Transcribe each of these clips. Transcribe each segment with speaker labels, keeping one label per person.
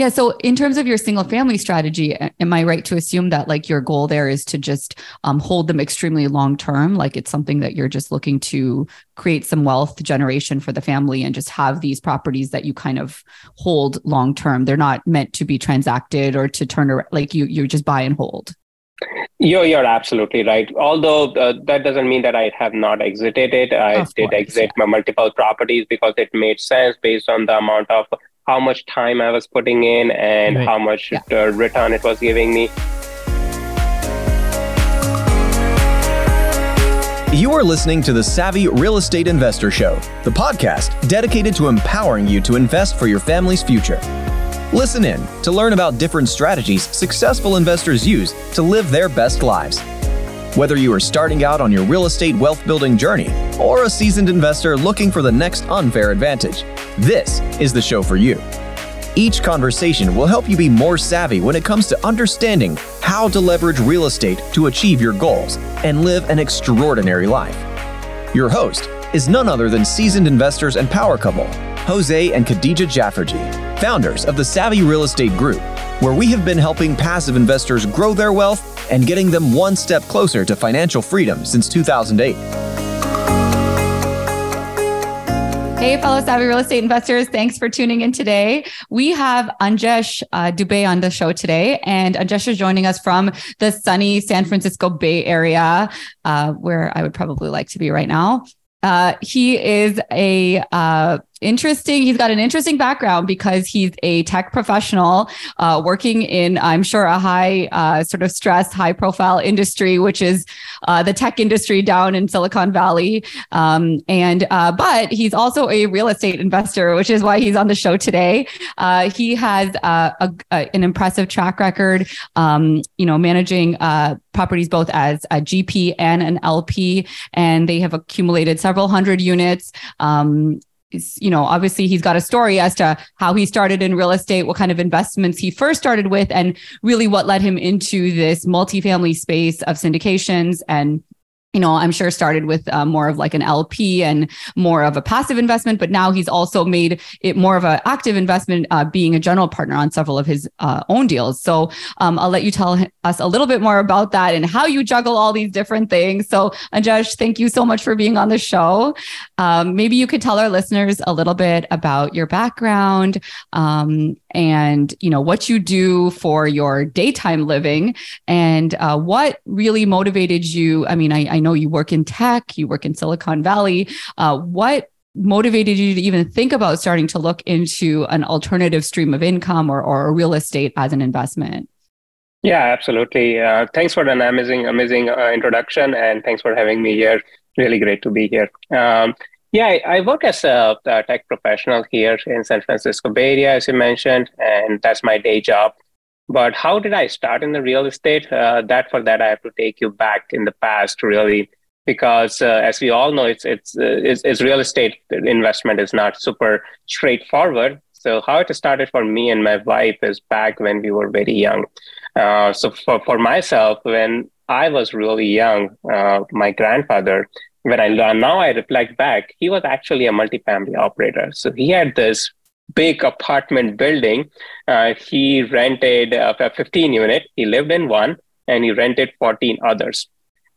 Speaker 1: Yeah. So, in terms of your single family strategy, am I right to assume that like your goal there is to just um, hold them extremely long term? Like it's something that you're just looking to create some wealth generation for the family and just have these properties that you kind of hold long term. They're not meant to be transacted or to turn around. Like you, you just buy and hold.
Speaker 2: You're, you're absolutely right. Although uh, that doesn't mean that I have not exited it. I of did course, exit yeah. my multiple properties because it made sense based on the amount of how much time I was putting in and right. how much yeah. Uh, return it was giving me.
Speaker 3: You are listening to the Savvy Real Estate Investor Show, the podcast dedicated to empowering you to invest for your family's future. Listen in to learn about different strategies successful investors use to live their best lives. Whether you are starting out on your real estate wealth building journey or a seasoned investor looking for the next unfair advantage, this is the show for you. Each conversation will help you be more savvy when it comes to understanding how to leverage real estate to achieve your goals and live an extraordinary life. Your host is none other than seasoned investors and power couple, Jose and Khadija Jafferji, founders of the Savvy Real Estate Group, where we have been helping passive investors grow their wealth and getting them one step closer to financial freedom since 2008.
Speaker 1: Hey, fellow savvy real estate investors. Thanks for tuning in today. We have Anjesh uh, Dubey on the show today, and Anjesh is joining us from the sunny San Francisco Bay Area, uh, where I would probably like to be right now. Uh, he is a uh, interesting he's got an interesting background because he's a tech professional uh, working in i'm sure a high uh, sort of stress high profile industry which is uh, the tech industry down in silicon valley. Um, and uh, but he's also a real estate investor which is why he's on the show today. Uh, he has uh, a, a, an impressive track record um, you know managing properties both as a gp and an lp and they have accumulated several hundred units. Um, you know, obviously he's got a story as to how he started in real estate, what kind of investments he first started with, and really what led him into this multifamily space of syndications and you know, I'm sure started with uh, more of like an LP and more of a passive investment, but now he's also made it more of an active investment, uh, being a general partner on several of his uh, own deals. So um, I'll let you tell us a little bit more about that and how you juggle all these different things. So Anjesh, thank you so much for being on the show. Um, maybe you could tell our listeners a little bit about your background um, and you know what you do for your daytime living and uh, what really motivated you. I mean, I, I I know you work in tech, you work in Silicon Valley. Uh, what motivated you to even think about starting to look into an alternative stream of income or, or real estate as an investment?
Speaker 2: Yeah, absolutely. Uh, thanks for an amazing, amazing uh, introduction, and thanks for having me here. Really great to be here. Um, yeah, I, I, work as a, a, tech professional here in San Francisco Bay Area, as you mentioned, and that's my day job. But how did I start in the real estate? Uh, that for that, I have to take you back in the past, really, because uh, as we all know, it's, it's uh, it's, it's real estate investment is not super straightforward. So how it started for me and my wife is back when we were very young. Uh, so for for myself, when I was really young, uh, my grandfather when I now I reflect back, he was actually a multifamily operator. So he had this big apartment building. Uh, he rented uh, a 15 unit. He lived in one and he rented 14 others.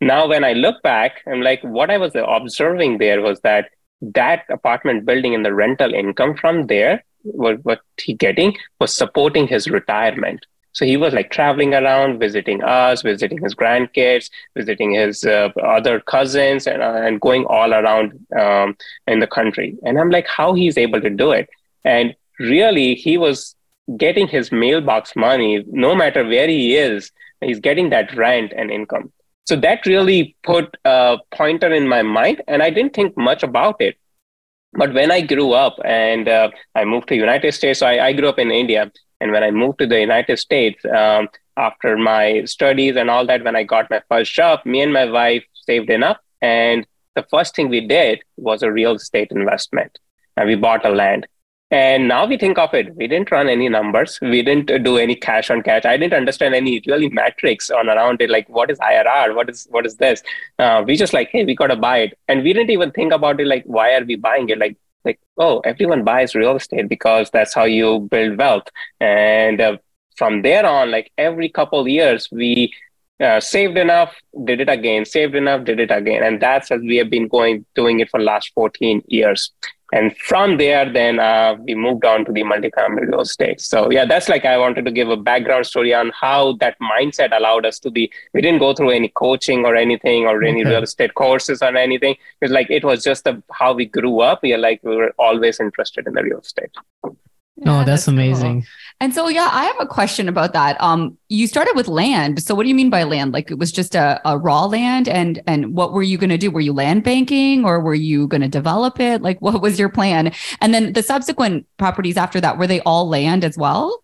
Speaker 2: Now, when I look back, I'm like, what I was observing there was that that apartment building and the rental income from there, what, what he getting was supporting his retirement. So he was like traveling around, visiting us, visiting his grandkids, visiting his uh, other cousins, and, uh, and going all around um, in the country. And I'm like, how he's able to do it? And really, he was getting his mailbox money no matter where he is, he's getting that rent and income. So that really put a pointer in my mind, and I didn't think much about it. But when I grew up and uh, I moved to United States, so I, I, grew up in India, and when I moved to the United States um, after my studies and all that, when I got my first job, me and my wife saved enough, and the first thing we did was a real estate investment, and we bought a land. And now we think of it, we didn't run any numbers. We didn't do any cash on cash. I didn't understand any really metrics on around it, like what is IRR, what is what is this. Uh, we just like, hey, we gotta buy it, and we didn't even think about it like, why are we buying it? Like like, oh, everyone buys real estate because that's how you build wealth. And uh, from there on, like every couple years, we uh, saved enough, did it again, saved enough, did it again. And that's as we have been going, doing it for last 14 years. And from there, then uh, we moved on to the multifamily real estate. So yeah, that's like I wanted to give a background story on how that mindset allowed us to be. We didn't go through any coaching or anything or any real estate courses or anything. It's like it was just the, how we grew up. We are like we were always interested in the real estate.
Speaker 4: Yeah, oh, that's, that's amazing. Cool.
Speaker 1: And so, yeah, I have a question about that. Um, you started with land. So, what do you mean by land? Like it was just a, a raw land, and and what were you going to do? Were you land banking, or were you going to develop it? Like, what was your plan? And then the subsequent properties after that were they all land as well?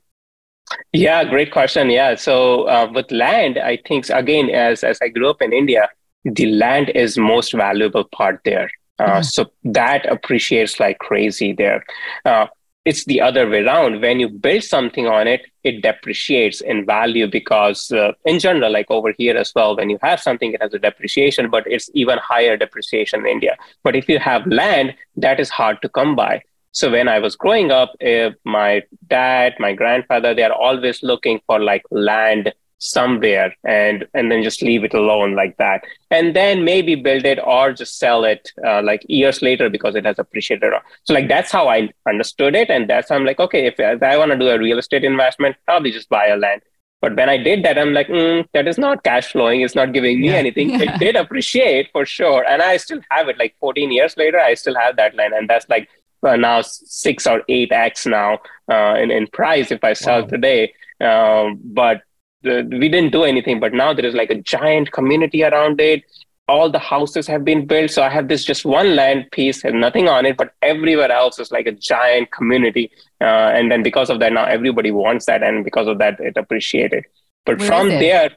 Speaker 2: Yeah, great question. Yeah, so uh, with land, I think again, as as I grew up in India, the land is most valuable part there. Uh, mm-hmm. So that appreciates like crazy there. Uh, it's the other way around. When you build something on it, it depreciates in value because, uh, in general, like over here as well, when you have something, it has a depreciation, but it's even higher depreciation in India. But if you have land, that is hard to come by. So when I was growing up, uh, my dad, my grandfather, they are always looking for like land somewhere and and then just leave it alone like that. And then maybe build it or just sell it uh, like years later because it has appreciated. So like that's how i understood it. And that's how i'm like okay if, if i want to do a real estate investment probably just buy a land. But when i did that i'm like mm, that is not cash flowing. It's not giving me yeah. anything. Yeah. it did appreciate for sure. And i still have it like 14 years later i still have that land. And that's like uh, now six or eight x now uh, in, in price if i sell wow. today. Um, but we didn't do anything, but now there is like a giant community around it. All the houses have been built. So I have this just one land piece and nothing on it, but everywhere else is like a giant community. Uh, and then because of that, now everybody wants that. And because of that, it appreciated. But Where from there,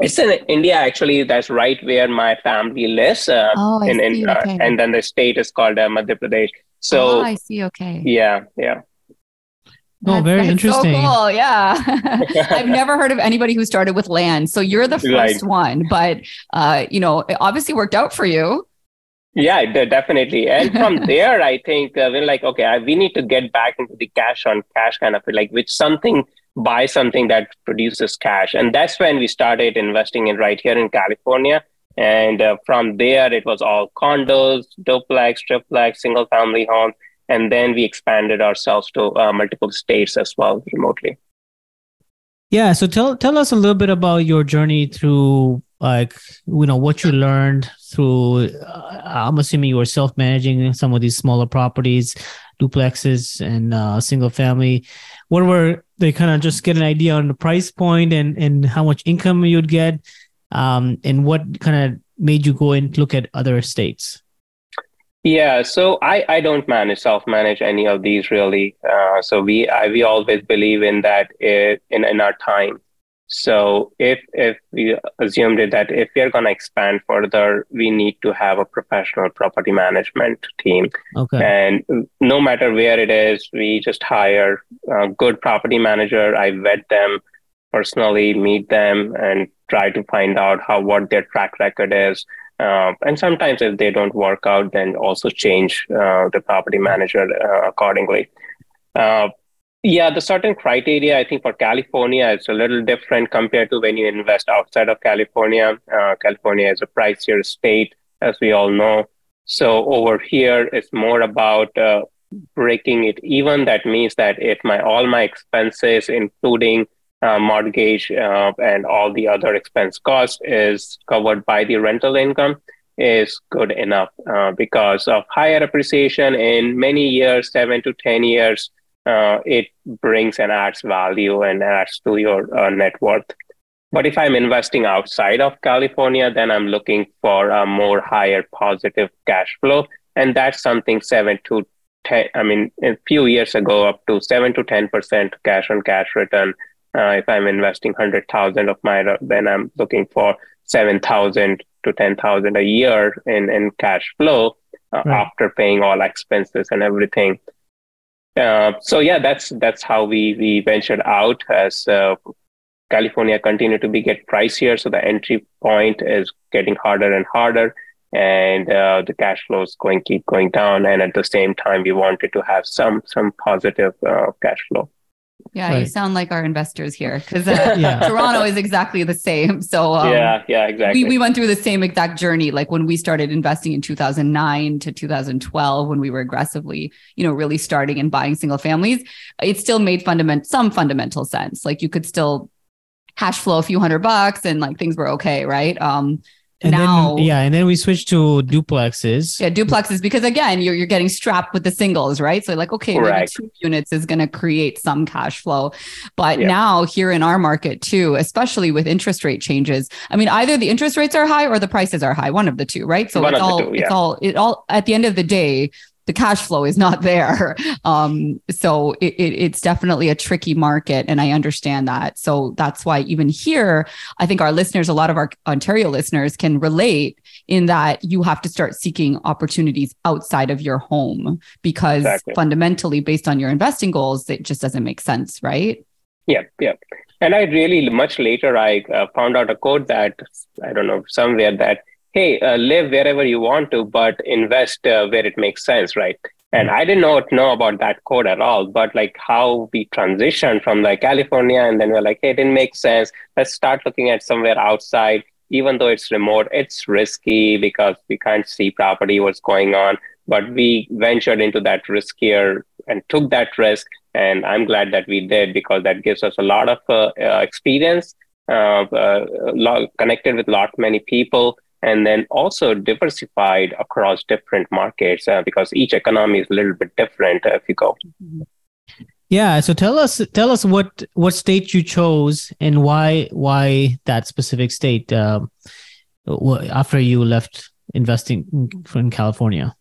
Speaker 2: it's in India, actually. That's right where my family lives. Uh,
Speaker 1: oh, I in, in, see. Uh, okay.
Speaker 2: and then the state is called uh, Madhya Pradesh. So
Speaker 1: oh, I see. Okay.
Speaker 2: Yeah, yeah.
Speaker 4: Oh, that's, very that's interesting.
Speaker 1: So cool. Yeah. I've never heard of anybody who started with land. So you're the first right. one, but uh, you know, it obviously worked out for you.
Speaker 2: Yeah, definitely. And from there, I think uh, we're like, okay, we need to get back into the cash on cash kind of like which something buy something that produces cash. And that's when we started investing in right here in California. And uh, from there, it was all condos, duplex, triplex, single family homes and then we expanded ourselves to uh, multiple states as well remotely.
Speaker 4: Yeah so tell tell us a little bit about your journey through like you know what you learned through uh, i'm assuming you were self-managing some of these smaller properties duplexes and uh, single family. What were they kind of just get an idea on the price point and and how much income you'd get um, and what kind of made you go and look at other states
Speaker 2: yeah, so I, I don't manage self manage any of these really. Uh, so we I, we always believe in that it, in in our time. So if if we assumed it that if we are going to expand further, we need to have a professional property management team. Okay. And no matter where it is, we just hire a good property manager. I vet them personally, meet them, and try to find out how what their track record is uh, and sometimes if they don't work out, then also change uh, the property manager uh, accordingly. Uh, yeah, the certain criteria, I think for California, it's a little different compared to when you invest outside of California. Uh, California is a pricier state, as we all know. So over here, it's more about uh, breaking it even. That means that if my all my expenses, including uh, mortgage uh, and all the other expense cost is covered by the rental income is good enough uh, because of higher appreciation in many years, seven to 10 years, uh, it brings and adds value and adds to your uh, net worth. But if I'm investing outside of California, then I'm looking for a more higher positive cash flow. And that's something seven to 10, I mean, a few years ago, up to seven to 10% cash on cash return uh, if I'm investing hundred thousand of my, then I'm looking for seven thousand to ten thousand a year in in cash flow uh, right. after paying all expenses and everything. Uh, so yeah, that's that's how we we ventured out as uh, California continued to be get pricier, so the entry point is getting harder and harder. and uh, the cash flows going keep going down and at the same time we wanted to have some some positive uh, cash flow
Speaker 1: yeah, right. you sound like our investors here because uh, yeah. Toronto is exactly the same. So
Speaker 2: um, yeah, yeah, exactly.
Speaker 1: We, we went through the same exact journey. Like when we started investing in 2009 to 2012, when we were aggressively, you know, really starting and buying single families, it still made fundament some fundamental sense. Like you could still cash flow a few hundred bucks and like things were okay, right? Um,
Speaker 4: and
Speaker 1: now,
Speaker 4: then, yeah, and then we switched to duplexes.
Speaker 1: Yeah, duplexes because again, you're you're getting strapped with the singles, right? So like, okay, maybe two units is going to create some cash flow, but yeah. now here in our market too, especially with interest rate changes, I mean, either the interest rates are high or the prices are high, one of the two, right? So one it's all two, yeah. it's all it all at the end of the day, the cash flow is not there. Um, so it, it, it's definitely a tricky market. And I understand that. So that's why even here, I think our listeners, a lot of our Ontario listeners can relate in that you have to start seeking opportunities outside of your home because exactly. fundamentally, based on your investing goals, it just doesn't make sense, right?
Speaker 2: Yeah, yeah. And I really, much later, I uh, found out a quote that I don't know, somewhere that hey, uh, live wherever you want to, but invest uh, where it makes sense, right? And I didn't know know about that code at all, but like how we transitioned from like California, and then we're like, hey, it didn't make sense. Let's start looking at somewhere outside, even though it's remote. It's risky because we can't see property, what's going on. But we ventured into that riskier and took that risk, and I'm glad that we did because that gives us a lot of uh, uh experience, uh, uh, connected with a lot many people and then also diversified across different markets uh, because each economy is a little bit different uh, if you go
Speaker 4: yeah so tell us tell us what what state you chose and why why that specific state uh, after you left investing in california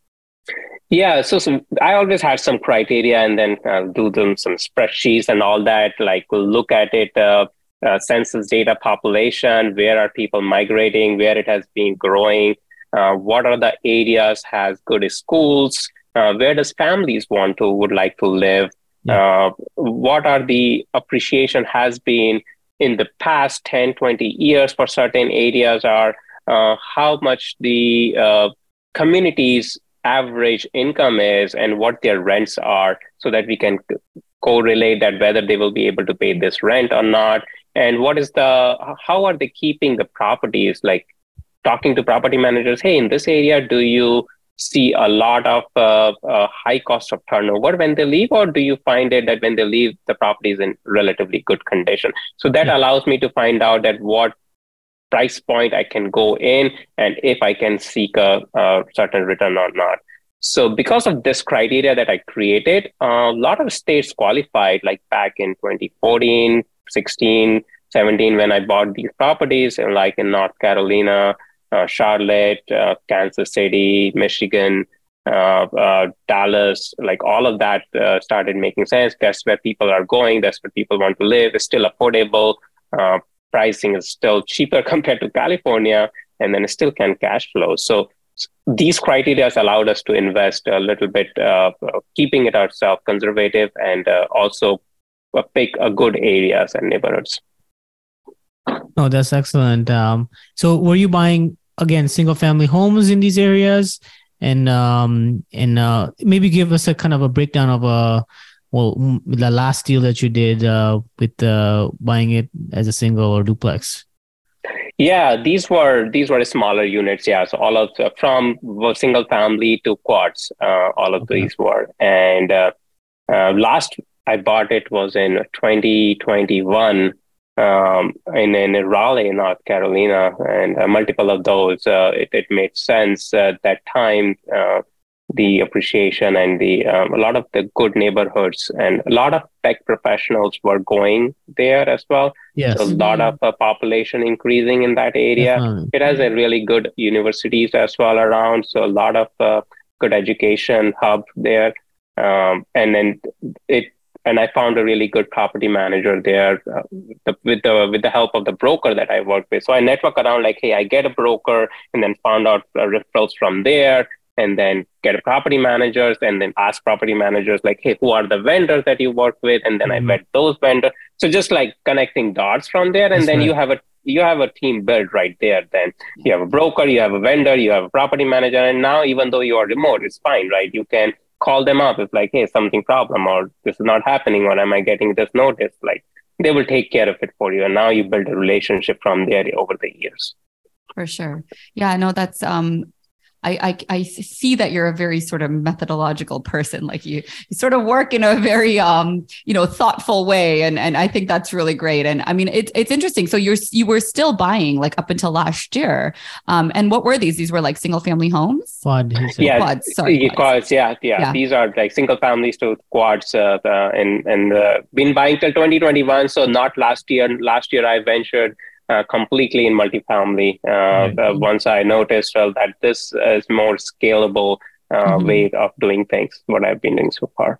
Speaker 2: yeah, so some, I always had some criteria, and then uh, do them some spreadsheets and all that. Like we'll look at it uh, uh, census data population, where are people migrating, where it has been growing, uh, what are the areas has good schools, uh, where does families want to would like to live, yeah. Uh, what are the appreciation has been in the past 10, 20 years for certain areas are uh, how much the uh, community's average income is and what their rents are so that we can correlate that whether they will be able to pay this rent or not and what is the how are they keeping the properties? Like talking to property managers hey in this area do you see a lot of uh, uh, high cost of turnover when they leave? Or do you find it that when they leave the property is in relatively good condition? So that yeah. allows me to find out that what price point i can go in and if i can seek a, a certain return or not. So because of this criteria that i created uh, a lot of states qualified like back in 2014 16, 17 when I bought these properties, and like in North Carolina, uh, Charlotte, uh, Kansas City, Michigan, uh, uh Dallas, like all of that uh, started making sense. That's where people are going. That's where people want to live. It's still affordable. Uh, pricing is still cheaper compared to California, and then it still can cash flow. So these criteria allowed us to invest a little bit, keeping it ourselves conservative and also pick a good areas and neighborhoods.
Speaker 4: Oh, that's excellent. Um, so were you buying again single family homes in these areas? And um, and uh, maybe give us a kind of a breakdown of a uh, well the last deal that you did uh, with uh, buying it as a single or duplex.
Speaker 2: Yeah, these were these were smaller units. Yeah, so all of the, from single family to quads, uh, all of okay. these were. And uh, uh, last I bought it was in 2021 um, in, in Raleigh, North Carolina, and uh, multiple of those. Uh, it, it made sense at that time. Uh, the appreciation and the um, a lot of the good neighborhoods and a lot of tech professionals were going there as well.
Speaker 4: Yes,
Speaker 2: so a lot of uh, population increasing in that area. Definitely. It has a really good universities as well around. So a lot of uh, good education hub there. Um, and then it and I found a really good property manager there uh, the, with the with the help of the broker that I work with. So I network around like, hey, I get a broker, and then found out uh, referrals from there, and then get a property managers, and then ask property managers like, hey, who are the vendors that you work with, and then mm-hmm. I met those vendors. so just like connecting dots from there and That's then right. you have a you have a team built right there then you have a broker you have a vendor you have a property manager and now even though you are remote it's fine right you can call them up. If like hey something problem or this is not happening or am i getting this notice? Like they will take care of it for you. And now you build a relationship from there over the years.
Speaker 1: For sure. Yeah no that's um I, I, I see that you're a very sort of methodological person. Like you, you sort of work in a very um, you know, thoughtful way, and and I think that's really great. And I mean, it's it's interesting. So you're you were still buying like up until last year. Um, and what were these? These were like single family homes.
Speaker 4: Quad,
Speaker 2: yeah, quads. Sorry, quads. quads yeah, yeah, yeah, These are like single families to quads. Uh, uh, and and uh, been buying till 2021. So not last year. Last year I ventured uh, completely in multifamily. Uh, uh, once I noticed well, that this is more scalable uh, mm-hmm. way of doing things. What I've been doing so far.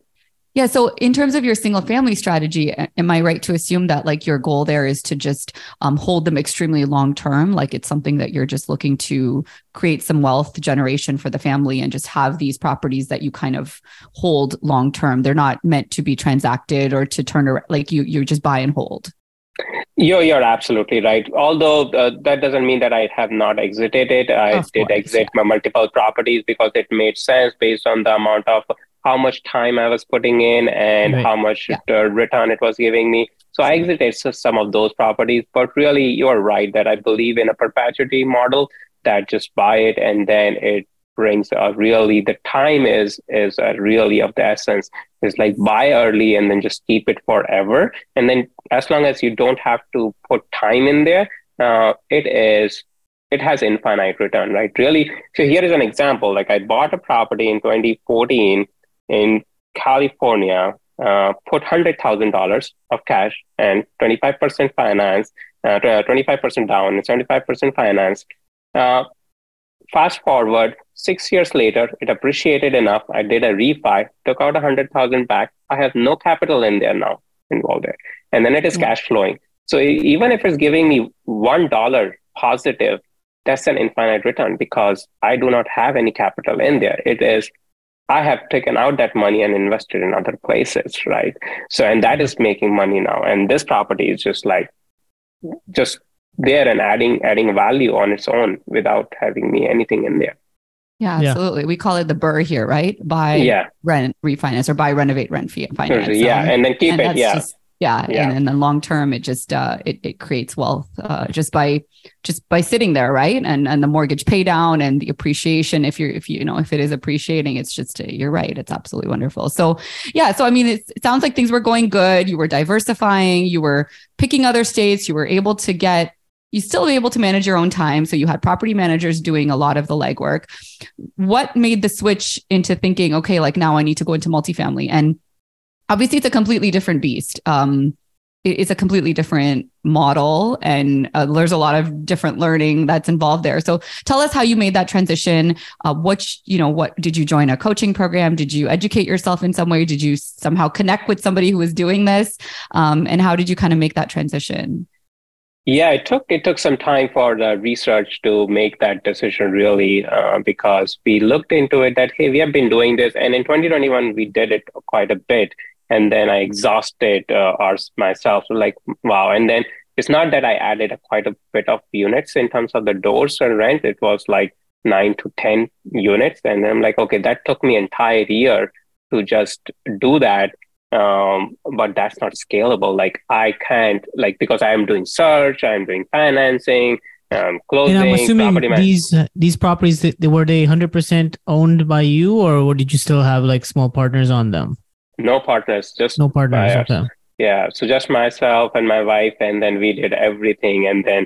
Speaker 1: Yeah. So, in terms of your single family strategy, am I right to assume that like your goal there is to just um, hold them extremely long term? Like it's something that you're just looking to create some wealth generation for the family and just have these properties that you kind of hold long term. They're not meant to be transacted or to turn around. Like you, you just buy and hold.
Speaker 2: You're, you're absolutely right. Although uh, that doesn't mean that I have not exited it. I of did course, exit yeah. my multiple properties because it made sense based on the amount of how much time I was putting in and right. how much yeah. return it was giving me. So I exited some of those properties. But really, you're right that I believe in a perpetuity model that just buy it and then it really the time is is really of the essence. Is like buy early and then just keep it forever. And then as long as you don't have to put time in there uh, it is it has infinite return right? Really so here is an example. Like i bought a property in 2014 in california uh, put $100000 of cash and 25% finance uh, 25% down and 75% finance. Uh, fast forward six years later, it appreciated enough. I did a refi, took out a hundred thousand back. I have no capital in there now involved there, and then it is mm-hmm. cash flowing. So even if it's giving me one dollar positive, that's an infinite return because I do not have any capital in there. It is I have taken out that money and invested in other places, right? So and that is making money now. And this property is just like just there and adding adding value on its own without having me anything in there.
Speaker 1: Yeah, absolutely. Yeah. We call it the BRRRR here, right? Buy, yeah. rent, refinance, or buy, renovate, rent, finance.
Speaker 2: Yeah, and then keep and it. Yeah. Just,
Speaker 1: yeah, yeah. And, then long term, it just uh, it it creates wealth uh, just by just by sitting there, right? And and the mortgage pay down and the appreciation. If you're if you, you know if it is appreciating, it's just you're right. It's absolutely wonderful. So yeah, so I mean, it, it sounds like things were going good. You were diversifying. You were picking other states. You were able to get you still be able to manage your own time. So you had property managers doing a lot of the legwork. What made the switch into thinking, okay, like now I need to go into multifamily? And obviously, it's a completely different beast. Um, it's a completely different model, and uh, there's a lot of different learning that's involved there. So tell us how you made that transition. Uh, what you know, what did you join a coaching program? Did you educate yourself in some way? Did you somehow connect with somebody who was doing this? Um, and how did you kind of make that transition?
Speaker 2: Yeah, it took it took some time for the research to make that decision really, uh, because we looked into it that hey, we have been doing this, and in 2021 we did it quite a bit, and then I exhausted uh, myself. Like wow, and then it's not that I added a, quite a bit of units in terms of the doors and rent. It was like nine to ten units, and I'm like, okay, that took me entire year to just do that um, but that's not scalable. Like I can't like because I am doing search, I'm doing financing, um, closing. And I'm
Speaker 4: assuming these uh, these properties they, were they 100 percent owned by you, or did you still have like small partners on them?
Speaker 2: No partners, just
Speaker 4: no partners. Okay.
Speaker 2: Yeah, so just myself and my wife, and then we did everything, and then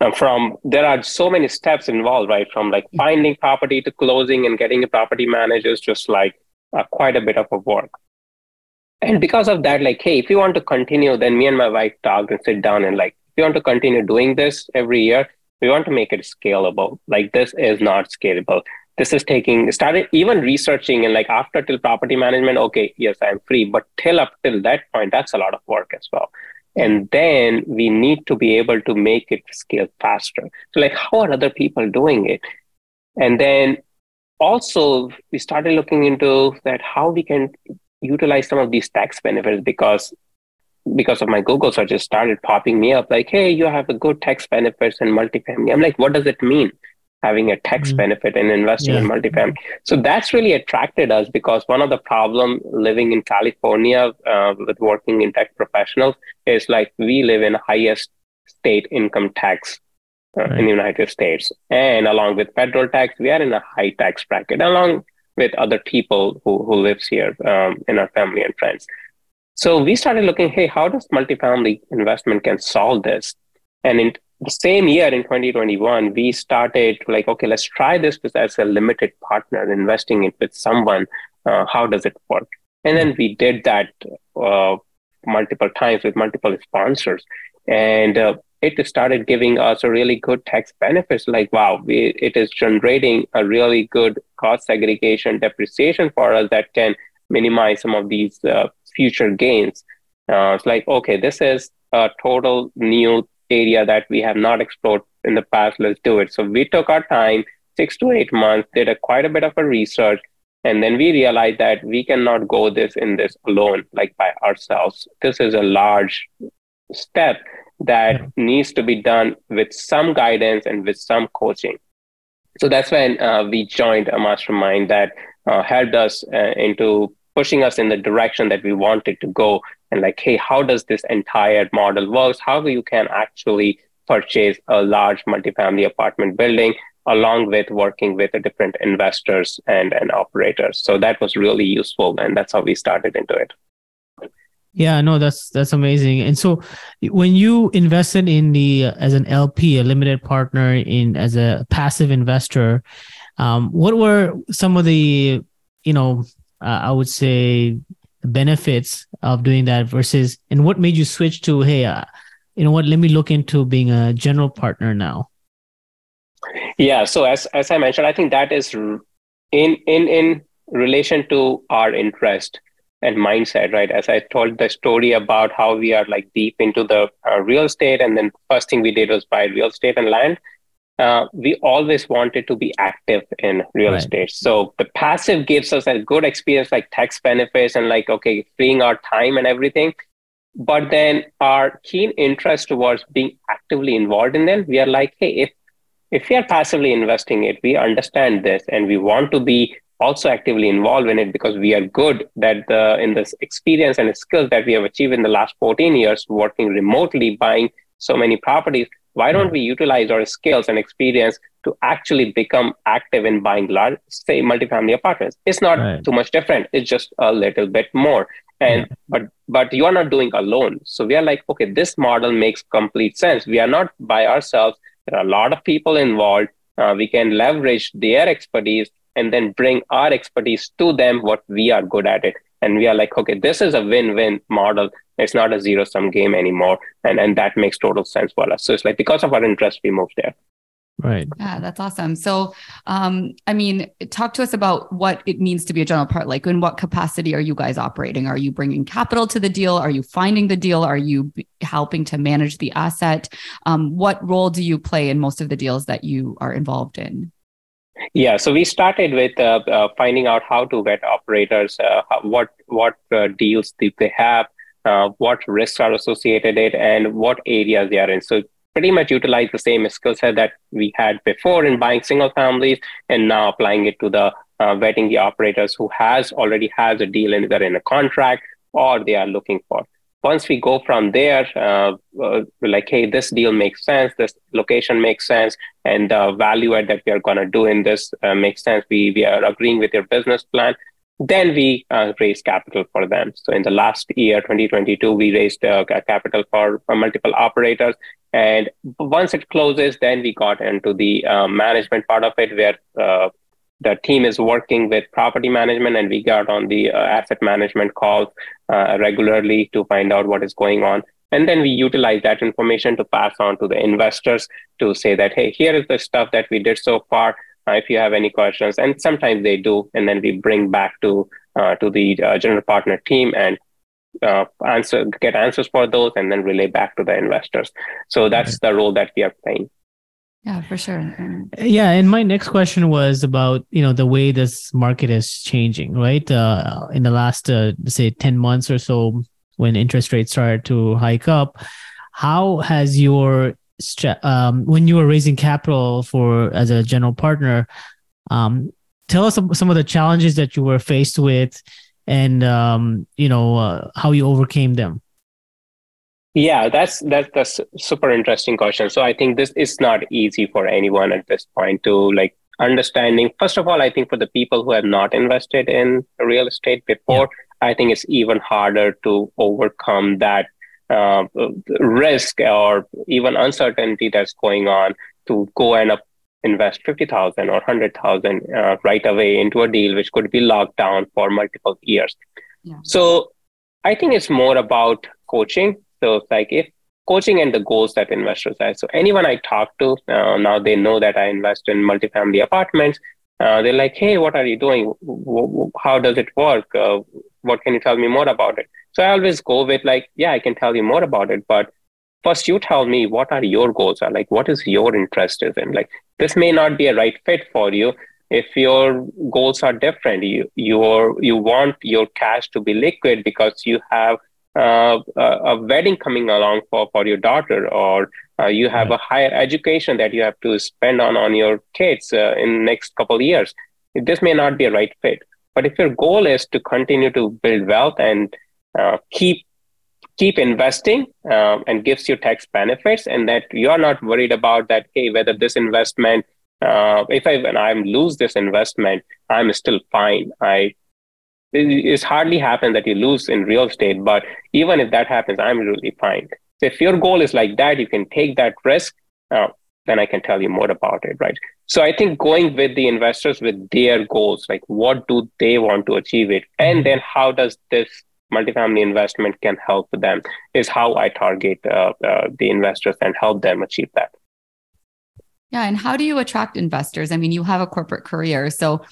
Speaker 2: uh, from there are so many steps involved, right? From like finding property to closing and getting a property manager is just like uh, quite a bit of a work and because of that like hey if you want to continue then me and my wife talked and sit down and like if you want to continue doing this every year we want to make it scalable. Like this is not scalable. This is taking started even researching and like after till property management okay yes i'm free. But till up till that point that's a lot of work as well. And then we need to be able to make it scale faster. So like how are other people doing it? And then also we started looking into that how we can utilize some of these tax benefits because because of my Google searches started popping me up like, hey, you have a good tax benefits in multifamily. I'm like, what does it mean? Having a tax mm-hmm. benefit and investing yeah. in multifamily. So that's really attracted us because one of the problem living in California uh, with working in tech professionals is like we live in highest state income tax uh, right. in the United States. And along with federal tax, we are in a high tax bracket along with other people who, who lives here um, in our family and friends. So we started looking, hey, how does multifamily investment can solve this? And in the same year in 2021, we started like, okay, let's try this as a limited partner, investing it with someone. Uh, how does it work? And then we did that uh, multiple times with multiple sponsors. And uh, it started giving us a really good tax benefits. Like, wow, we, it is generating a really good cost segregation depreciation for us that can minimize some of these uh, future gains. Uh, it's like, okay, this is a total new area that we have not explored in the past. Let's do it. So we took our time, six to eight months, did a, quite a bit of a research, and then we realized that we cannot go this in this alone, like by ourselves. This is a large step that yeah. needs to be done with some guidance and with some coaching. So that's when uh, we joined a mastermind that uh, helped us uh, into pushing us in the direction that we wanted to go and like hey how does this entire model works how you can actually purchase a large multifamily apartment building along with working with the different investors and, and operators so that was really useful and that's how we started into it
Speaker 4: yeah no that's that's amazing. And so when you invested in the as an lp a limited partner in as a passive investor um, what were some of the you know uh, I would say benefits of doing that versus and what made you switch to hey uh, you know what let me look into being a general partner now?
Speaker 2: Yeah so as as i mentioned i think that is in in in relation to our interest and mindset right as i told the story about how we are like deep into the uh, real estate and then first thing we did was buy real estate and land uh, we always wanted to be active in real right. estate. So the passive gives us a good experience, like tax benefits and like, okay, freeing our time and everything. But then our keen interest towards being actively involved in them, we are like, hey, if if we are passively investing it, we understand this and we want to be also actively involved in it because we are good that the in this experience and skills that we have achieved in the last 14 years working remotely, buying so many properties why don't we utilize our skills and experience to actually become active in buying large, say, multifamily apartments? It's not right. too much different. It's just a little bit more. And yeah. but but you are not doing alone. So we are like, okay, this model makes complete sense. We are not by ourselves. There are a lot of people involved. Uh, we can leverage their expertise and then bring our expertise to them what we are good at it. And we are like okay this is a win-win model. It's not a zero sum game anymore. And and that makes total sense for us. So it's like because of our interest we moved there.
Speaker 4: Right.
Speaker 1: Yeah that's awesome. So um i mean talk to us about what it means to be a general part like in what capacity are you guys operating? Are you bringing capital to the deal? Are you finding the deal? Are you helping to manage the asset? Um, what role do you play in most of the deals that you are involved in
Speaker 2: yeah, so we started with uh, uh, finding out how to vet operators, uh, what what uh, deals they have, uh, what risks are associated it, and what areas they are in. So pretty much utilize the same skill set that we had before in buying single families, and now applying it to the uh, vetting the operators who has already has a deal and they're in a contract or they are looking for once we go from there, uh, uh, like, hey, this deal makes sense, this location makes sense, and the value add that we are going to do in this uh, makes sense. We, we are agreeing with your business plan. Then we uh, raise capital for them. So in the last year, 2022, we raised uh, capital for, for, multiple operators. And once it closes, then we got into the uh, management part of it, where the team is working with property management and we got on the uh, asset management calls uh, regularly to find out what is going on. And then we utilize that information to pass on to the investors to say that hey here is the stuff that we did so far uh, if you have any questions. And sometimes they do and then we bring back to uh, to the uh, general partner team and uh, answer get answers for those and then relay back to the investors. So that's the role that we are playing
Speaker 1: yeah, for sure.
Speaker 4: Yeah, and my next question was about you know the way this market is changing, right? Uh, in the last uh, say ten months or so, when interest rates started to hike up. How has your um, when you were raising capital for as a general partner, um, tell us some, some of the challenges that you were faced with, and um, you know uh, how you overcame them.
Speaker 2: Yeah, that's that's that's super interesting question. So I think this is not easy for anyone at this point to like understanding. First of all, I think for the people who have not invested in real estate before, yeah. I think it's even harder to overcome that uh, risk or even uncertainty that's going on to go and up invest 50,000 or 100,000 uh, right away into a deal which could be locked down for multiple years. Yeah. So I think it's more about coaching. So it's like if coaching and the goals that investors have. So anyone I talk to uh, now, they know that I invest in multifamily apartments. Uh, they're like, "Hey, what are you doing? How does it work? Uh, what can you tell me more about it?" So I always go with like, "Yeah, I can tell you more about it, but first you tell me what are your goals are like what is your interest is in like this may not be a right fit for you if your goals are different you you you want your cash to be liquid because you have uh, a, a, wedding coming along for, for your daughter or uh, you have right. a higher education that you have to spend on on your kids uh, in next couple of years this may not be a right fit but if your goal is to continue to build wealth and uh, keep keep investing um, and gives you tax benefits and that you're not worried about that hey whether this investment uh, if i when i lose this investment i'm still fine i it's hardly happen that you lose in real estate but even if that happens i'm really fine so if your goal is like that you can take that risk uh, then i can tell you more about it right so i think going with the investors with their goals like what do they want to achieve it and mm-hmm. then how does this multifamily investment can help them is how I target uh, uh, the investors and help them achieve that.
Speaker 1: Yeah. And how do you attract investors? I mean, you have a corporate career. So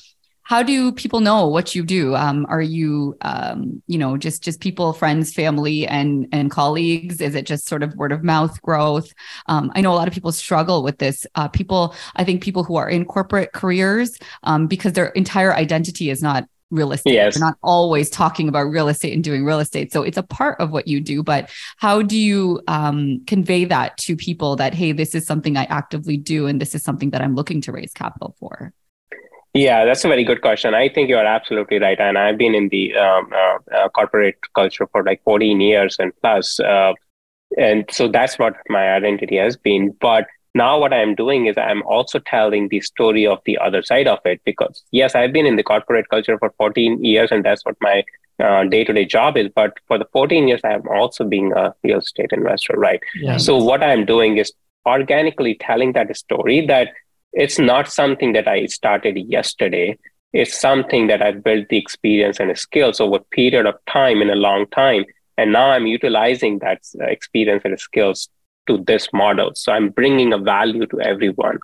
Speaker 1: how do people know what you do? Um, are you, um, you know, just just people, friends, family, and and colleagues? Is it just sort of word of mouth growth? Um, I know a lot of people struggle with this. Uh, people, I think people who are in corporate careers, um, because their entire identity is not real estate. Yes. We're not always talking about real estate and doing real estate. So it's a part of what you do, but how do you um, convey that to people that, hey, this is something I actively do and this is something that I'm looking to raise capital for?
Speaker 2: Yeah, that's a very good question. I think you're absolutely right. And I've been in the um, uh, uh, corporate culture for like 14 years and plus. Uh, and so that's what my identity has been. But now what i'm doing is i'm also telling the story of the other side of it because yes i've been in the corporate culture for 14 years and that's what my uh, day-to-day job is but for the 14 years i'm also being a real estate investor right yeah. so what i'm doing is organically telling that story that it's not something that i started yesterday it's something that i've built the experience and skills over a period of time in a long time and now i'm utilizing that uh, experience and skills to this model. So I'm bringing a value to everyone.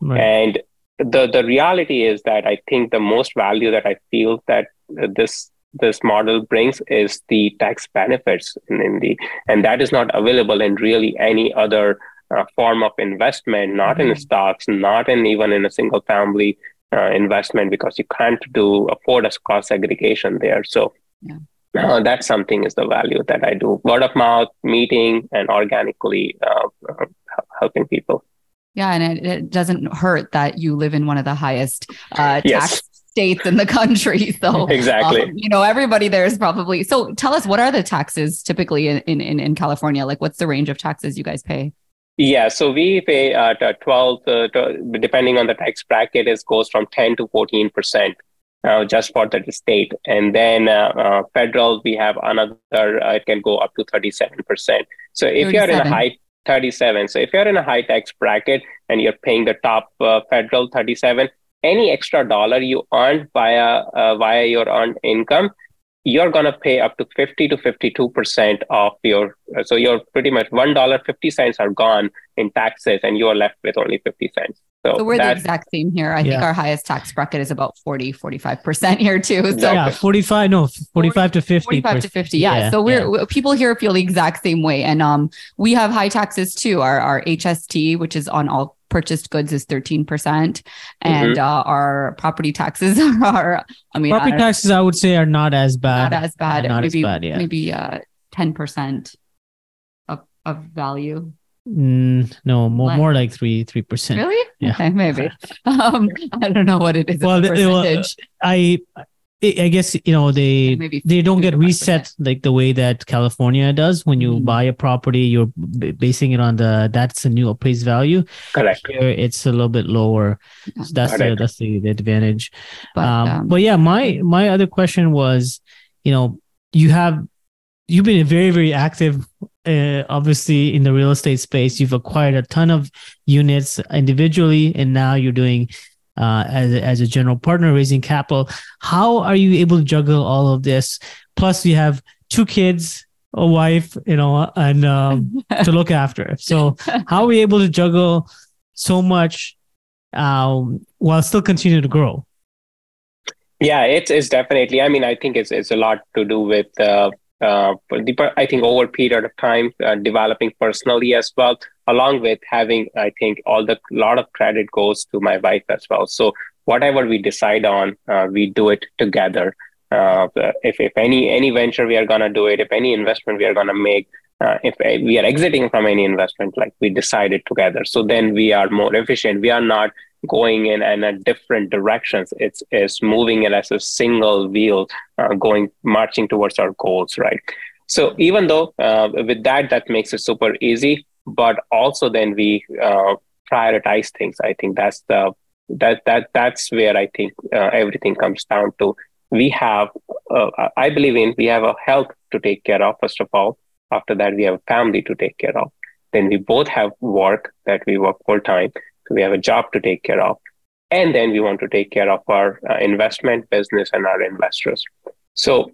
Speaker 2: Right. And the the reality is that I think the most value that I feel that this this model brings is the tax benefits in, in the and that is not available in really any other uh, form of investment not mm-hmm. in stocks not in even in a single family uh, investment because you can't do afford a cost segregation there so yeah uh, that's something is the value that I do. Word of mouth, meeting, and organically uh, uh, helping people.
Speaker 1: Yeah, and it, it, doesn't hurt that you live in one of the highest uh, tax yes. states in the country. So
Speaker 2: exactly, um,
Speaker 1: you know, everybody there is probably. So tell us, what are the taxes typically in in in California? Like, what's the range of taxes you guys pay?
Speaker 2: Yeah, so we pay at uh, 12, uh, depending on the tax bracket, it goes from 10 to 14 percent uh, just for the state. And then uh, uh, federal, we have another, uh, it can go up to 37%. So if 37. you're in a high 37, so if you're in a high tax bracket and you're paying the top uh, federal 37, any extra dollar you earn via uh, via your earned income, you're going to pay up to 50 to 52% of your, so you're pretty much $1.50 are gone in taxes and you're left with only 50 cents.
Speaker 1: So, so we're the exact same here. I yeah. think our highest tax bracket is about 40, 45% here too. So
Speaker 4: yeah, 45, no, 45 to 50.
Speaker 1: 45 to 50. Yeah. yeah so we're, yeah. people here feel the exact same way. And um, we have high taxes too. Our, our HST, which is on all purchased goods is 13% and mm-hmm. uh, our property taxes are, I mean,
Speaker 4: property I taxes, I would say are not as bad.
Speaker 1: Not as bad. Not maybe, as bad, yeah. maybe, uh, 10% of, of value?
Speaker 4: Mm, no, more
Speaker 1: What?
Speaker 4: more like three three percent.
Speaker 1: Really?
Speaker 4: Yeah.
Speaker 1: Okay, maybe. Um, I don't know what it is.
Speaker 4: Well,
Speaker 1: Well,
Speaker 4: the- well. I I guess you know they they don't get
Speaker 1: 2 to 5%.
Speaker 4: reset like the way that California does. When you
Speaker 1: Mhm.
Speaker 4: buy a property, you're b- basing it on the that's the new appraised value.
Speaker 2: Correct.
Speaker 4: Here, it's a little bit lower.
Speaker 1: Yeah.
Speaker 4: So that's the, that's the, the advantage.
Speaker 1: but,
Speaker 4: um,
Speaker 1: um,
Speaker 4: but yeah, my my other question was, you know, you have you've been very very active, uh, obviously in the real estate space. You've acquired a ton of units individually, and now you're doing uh, as a, as a general partner raising capital. How are you able to juggle all of this? Plus, you have two kids, a wife, you know, and um, to look after. So, how are we able to juggle so much um, while still continue to grow?
Speaker 2: Yeah, it's it's definitely. I mean, I think it's it's a lot to do with uh, uh, I think over a period of time uh, developing personally as well, along with having I think all the lot of credit goes to my wife as well. So whatever we decide on, uh, we do it together. Uh, if if any any venture we are gonna do it, if any investment we are gonna make, uh, if uh, we are exiting from any investment, like we decide it together. So then we are more efficient. We are not going in and at different directions. It's it's moving it as a single wheel, uh, going marching towards our goals, right? So even though uh, with that that makes it super easy, but also then we uh, prioritize things. I think that's the that that that's where I think uh, everything comes down to. We have, uh, I believe in, we have a health to take care of. First of all, after that we have a family to take care of. Then we both have work that we work full time. We have a job to take care of. And then we want to take care of our uh, investment business and our investors. So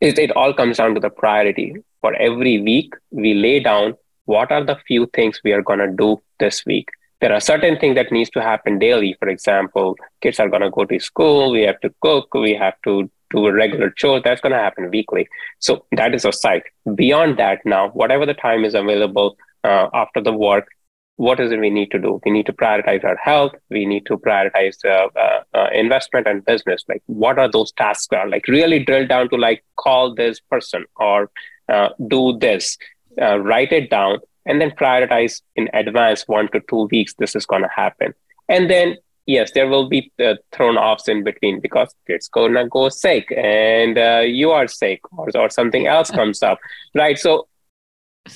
Speaker 2: it, it all comes down to the priority. For every week, we lay down what are the few things we are going to do this week. There are certain things that needs to happen daily. For example, kids are going to go to school. We have to cook. We have to do a regular chore. That's going to happen weekly. So that is a site. Beyond that, now, whatever the time is available uh, after the work, what is it we need to do? We need to prioritize our health. We need to prioritize uh, uh, uh, investment and business. Like, what are those tasks? Are like really drill down to like call this person or uh, do this, uh, write it down, and then prioritize in advance one to two weeks. This is going to happen, and then yes, there will be uh, thrown offs in between because it's gonna go sick and uh, you are sick or, or something else comes up, right? So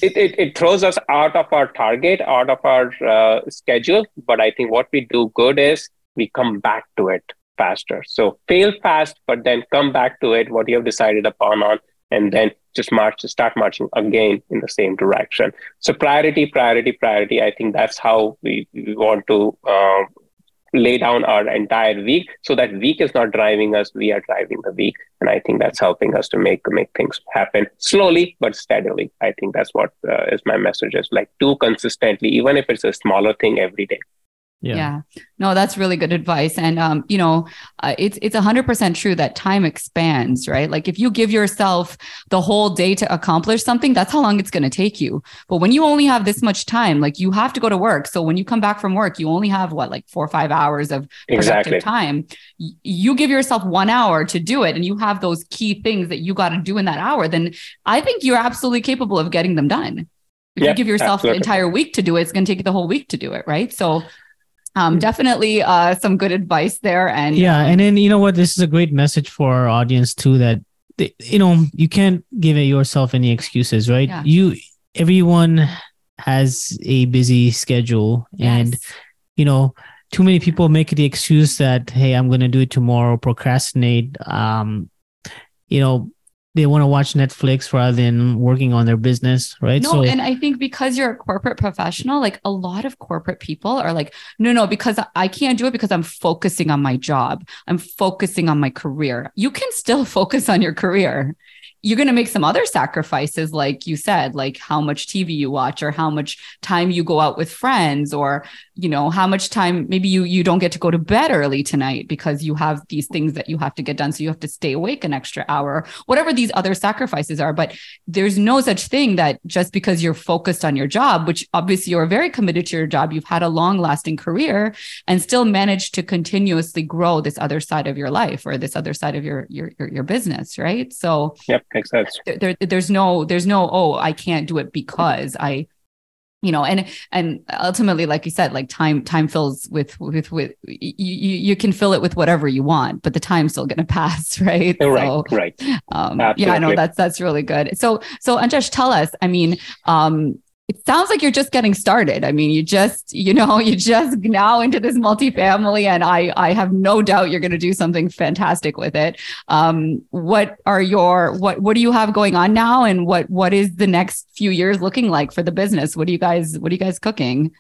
Speaker 2: it, it, it throws us out of our target, out of our uh, schedule. But I think what we do good is we come back to it faster. So fail fast, but then come back to it, what you have decided upon on, and then just march, start marching again in the same direction. So priority, priority, priority. I think that's how we, we want to uh, lay down our entire week. So that week is not driving us we are driving the week. And i think that's helping us to make make things happen slowly but steadily. I think that's what uh, is my message is like do consistently even if it's a smaller thing every day
Speaker 1: yeah. no that's really good advice. And um you know uh, it's it's 100% true that time expands right? Like if you give yourself the whole day to accomplish something that's how long it's going to take you. But when you only have this much time like you have to go to work. So when you come back from work you only have what like 4 or 5 hours of productive
Speaker 2: exactly.
Speaker 1: time. Y- you give yourself 1 hour to do it and you have those key things that you got to do in that hour then i think you're absolutely capable of getting them done. If you give yourself the entire week to do it it's going to take you the whole week to do it right? So. Um, definitely uh, some good advice there. And
Speaker 4: yeah and then you know what this is a great message for our audience too that they- you know you can't give yourself any excuses right
Speaker 1: Yeah.
Speaker 4: you everyone has a busy schedule and
Speaker 1: yes.
Speaker 4: you know too many people make the excuse that hey i'm going to do it tomorrow procrastinate um you know they want to watch netflix rather than working on their business right
Speaker 1: No, and I think because you're a corporate professional, like a lot of corporate people are like, no, no, because I can't do it because I'm focusing on my job. I'm focusing on my career. You can still focus on your career. You're going to make some other sacrifices, like you said, like how much TV you watch or how much time you go out with friends or, you know, how much time maybe you you don't get to go to bed early tonight because you have these things that you have to get done. So you have to stay awake an extra hour, whatever these other sacrifices are. But there's no such thing that just because you're focused on your job, which obviously you're very committed to your job, you've had a long lasting career and still managed to continuously grow this other side of your life or this other side of your your your, your business, right? So
Speaker 2: Yep. Makes sense.
Speaker 1: There, there, there's no, there's no, oh, I can't do it because I, you know, and and ultimately, like you said, like time time fills with with with you you can fill it with whatever you want, but the time's still going to pass, right?
Speaker 2: Right, so, right.
Speaker 1: Um, yeah, I know that's that's really good. So so Anjesh, tell us. I mean, um, it sounds like you're just getting started. I mean, you just, you know, you just now into this multifamily, and I, I have no doubt you're going to do something fantastic with it. Um, what are your, what, what do you have going on now, and what, what is the next few years looking like for the business? What do you guys, what are you guys cooking?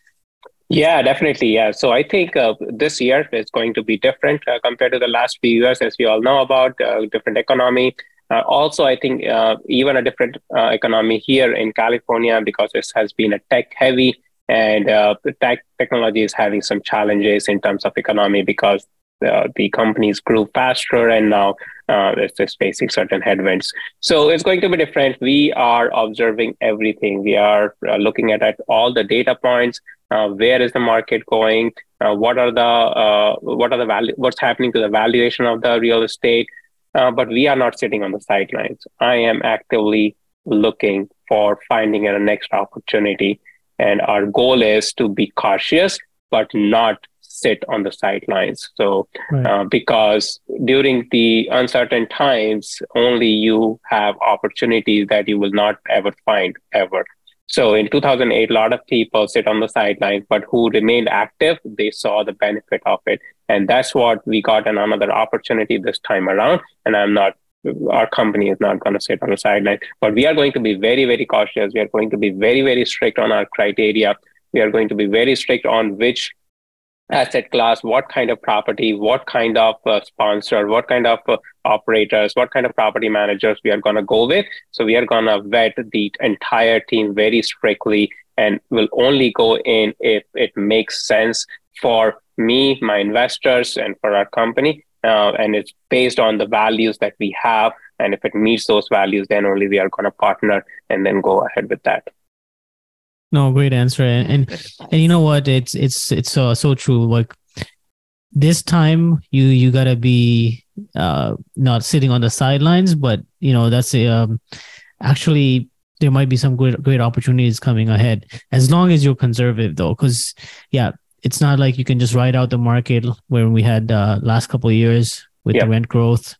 Speaker 2: Yeah, definitely. Yeah. So I think uh, this year is going to be different uh, compared to the last few years, as we all know about uh, different economy. Uh, also, I think uh, even a different uh, economy here in California because this has been a tech heavy and uh, tech technology is having some challenges in terms of economy because uh, the companies grew faster and now uh, it's facing certain headwinds. So it's going to be different. We are observing everything. We are looking at, at all the data points. where is the market going? what are the what are the value? What's happening to the valuation of the real estate? Uh, but we are not sitting on the sidelines. I am actively looking for finding a next opportunity. And our goal is to be cautious, but not sit on the sidelines. So, right. uh, because during the uncertain times, only you have opportunities that you will not ever find ever. So in 2008, a lot of people sit on the sidelines, but who remained active, they saw the benefit of it. And that's what we got an another opportunity this time around. And I'm not, our company is not going to sit on the sideline, but we are going to be very, very cautious. We are going to be very, very strict on our criteria. We are going to be very strict on which asset class, what kind of property, what kind of uh, sponsor, what kind of uh, operators, what kind of property managers we are going to go with. So we are going to vet the entire team very strictly and will only go in if it makes sense for me, my investors, and for our company. Uh, and it's based on the values that we have. And if it meets those values, then only we are going to partner and then go ahead with that.
Speaker 4: No, great answer. And and, and you know what? It's it's it's uh, so true. Like this time, you you gotta be uh, not sitting on the sidelines, but you know that's a, um, actually there might be some great great opportunities coming ahead as long as you're conservative though because yeah it's not like you can just ride out the market where we had uh, last couple of years with the rent growth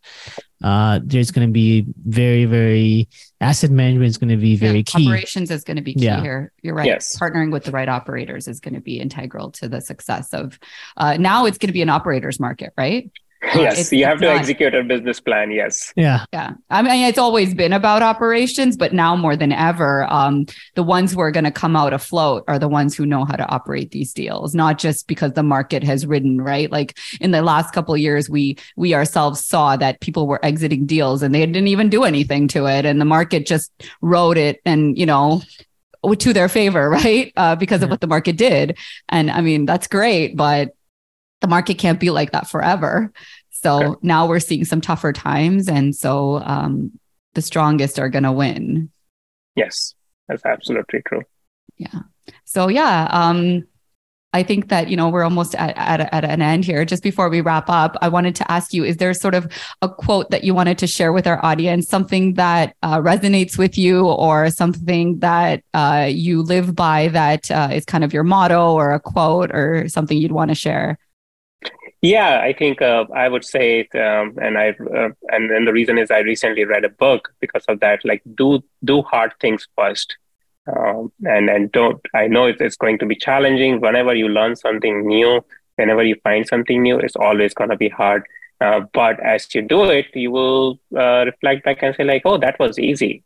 Speaker 4: uh, there's going to be very, very asset management is going to be very yeah, key.
Speaker 1: Operations is going to be key yeah. here. You're right. Yes. Partnering with the right operators is going to be integral to the success of. Uh, now it's going to be an operators market, right?
Speaker 2: yes you have to not, execute a business plan yes.
Speaker 4: Yeah.
Speaker 1: Yeah. I mean it's always been about operations but now more than ever um, the ones who are going to come out afloat are the ones who know how to operate these deals not just because the market has ridden right? Like in the last couple of years we we ourselves saw that people were exiting deals and they didn't even do anything to it and the market just rode it and you know to their favor right? Uh, because of what the market did. And i mean that's great but the market can't be like that forever. So okay. now we're seeing some tougher times. And so um, the strongest are going to win.
Speaker 2: Yes, that's absolutely true.
Speaker 1: Yeah. So, yeah. Um, I think that, you know, we're almost at, at, at, an end here. Just before we wrap up, I wanted to ask you, is there sort of a quote that you wanted to share with our audience, something that uh, resonates with you or something that uh, you live by that uh, is kind of your motto or a quote or something you'd want to share?
Speaker 2: Yeah, I think uh, I would say, um, and I uh, and the reason is I recently read a book because of that. Like, do do hard things first, um, and and don't. I know it's, it's going to be challenging. Whenever you learn something new, whenever you find something new, it's always going to be hard. Uh, but as you do it, you will uh, reflect back and say, like, oh, that was easy.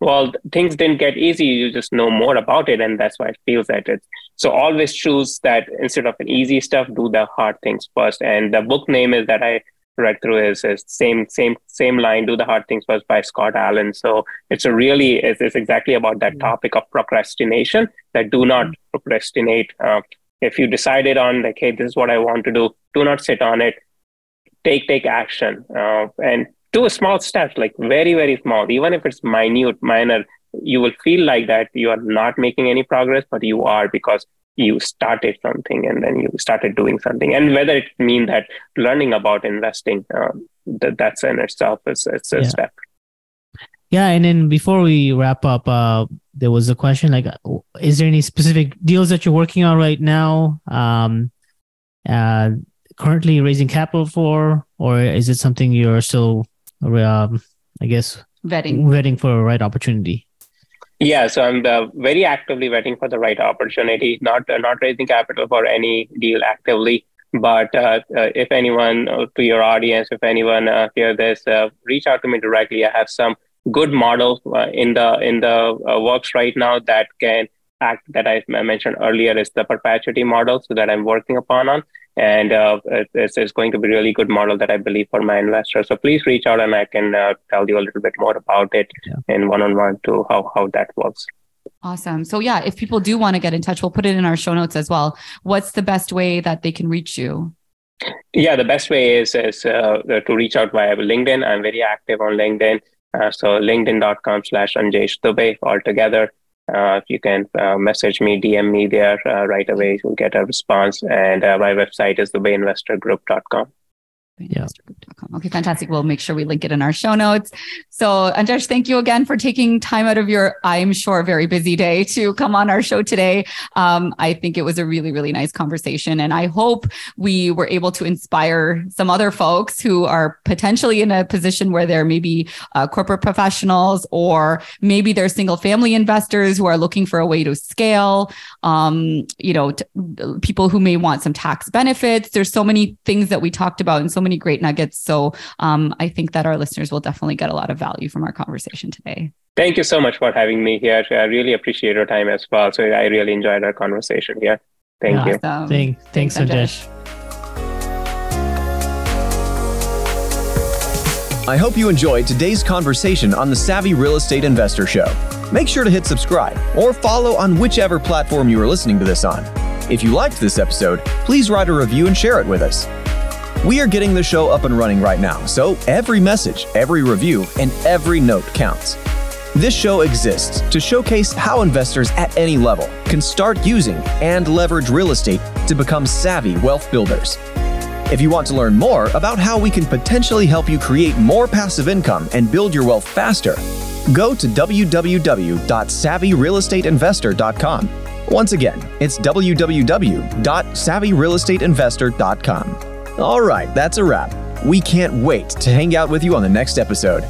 Speaker 2: Well things didn't get easy. You just know more about it and that's why it feels that it so always choose that instead of an easy stuff do the hard things first. And the book name is that i read through is, is same same same line do the hard things first by scott allan. So it's a really it's, it's exactly about that mm-hmm. topic of procrastination that do not mm-hmm. procrastinate. Uh, if you decided on like hey this is what i want to do do not sit on it. Take take action. Uh, and do a small steps, like very, very small, even if it's minute, minor, you will feel like that you are not making any progress, but you are because you started something and then you started doing something. And whether it means that learning about investing, um, that, that's in itself is it's a yeah. step.
Speaker 4: Yeah, and then before we wrap up, uh, there was a question like, is there any specific deals that you're working on right now? Um, uh, currently raising capital for, or is it something you're still, um, I guess,
Speaker 1: vetting
Speaker 4: vetting for a right opportunity?
Speaker 2: Yeah, so I'm uh, very actively waiting for the right opportunity. Not uh, not raising capital for any deal actively, but uh, uh if anyone uh, to your audience, if anyone uh, hear this, reach out to me directly. I have some good model in the in the works right now that can act that I mentioned earlier is the perpetuity model, so that I'm working upon on and uh, it's, it's, going to be a really good model that I believe for my investors. So please reach out and I can uh, tell you a little bit more about it yeah. in one-on-one to how, how that works.
Speaker 1: Awesome. So yeah, if people do want to get in touch, we'll put it in our show notes as well. What's the best way that they can reach you?
Speaker 2: Yeah, the best way is, is uh, to reach out via LinkedIn. I'm very active on LinkedIn. Uh, so linkedin.com slash Anjesh Dubey altogether. Uh, you can uh, message me, DM me there uh, right away. You'll get a response. And uh, my website is dubeyinvestorgroup.com.
Speaker 1: Yeah. Okay, fantastic. We'll make sure we link it in our show notes. So, Anjesh, thank you again for taking time out of your, I'm sure, very busy day to come on our show today. Um, I think it was a really, really nice conversation. And I hope we were able to inspire some other folks who are potentially in a position where they're maybe uh, corporate professionals or maybe they're single family investors who are looking for a way to scale. Um, you know, t- people who may want some tax benefits. There's so many things that we talked about and so many great nuggets. So um, I think that our listeners will definitely get a lot of value from our conversation today.
Speaker 2: Thank you so much for having me here. I really appreciate your time as well. So I really enjoyed our conversation here. Thank
Speaker 4: you. Thank, thanks, thanks Anjesh.
Speaker 3: I hope you enjoyed today's conversation on the Savvy Real Estate Investor Show. Make sure to hit subscribe or follow on whichever platform you are listening to this on. If you liked this episode, please write a review and share it with us. We are getting the show up and running right now, so every message, every review, and every note counts. This show exists to showcase how investors at any level can start using and leverage real estate to become savvy wealth builders. If you want to learn more about how we can potentially help you create more passive income and build your wealth faster, go to www.savvyrealestateinvestor.com. Once again, it's www.savvyrealestateinvestor.com. All right, that's a wrap. We can't wait to hang out with you on the next episode.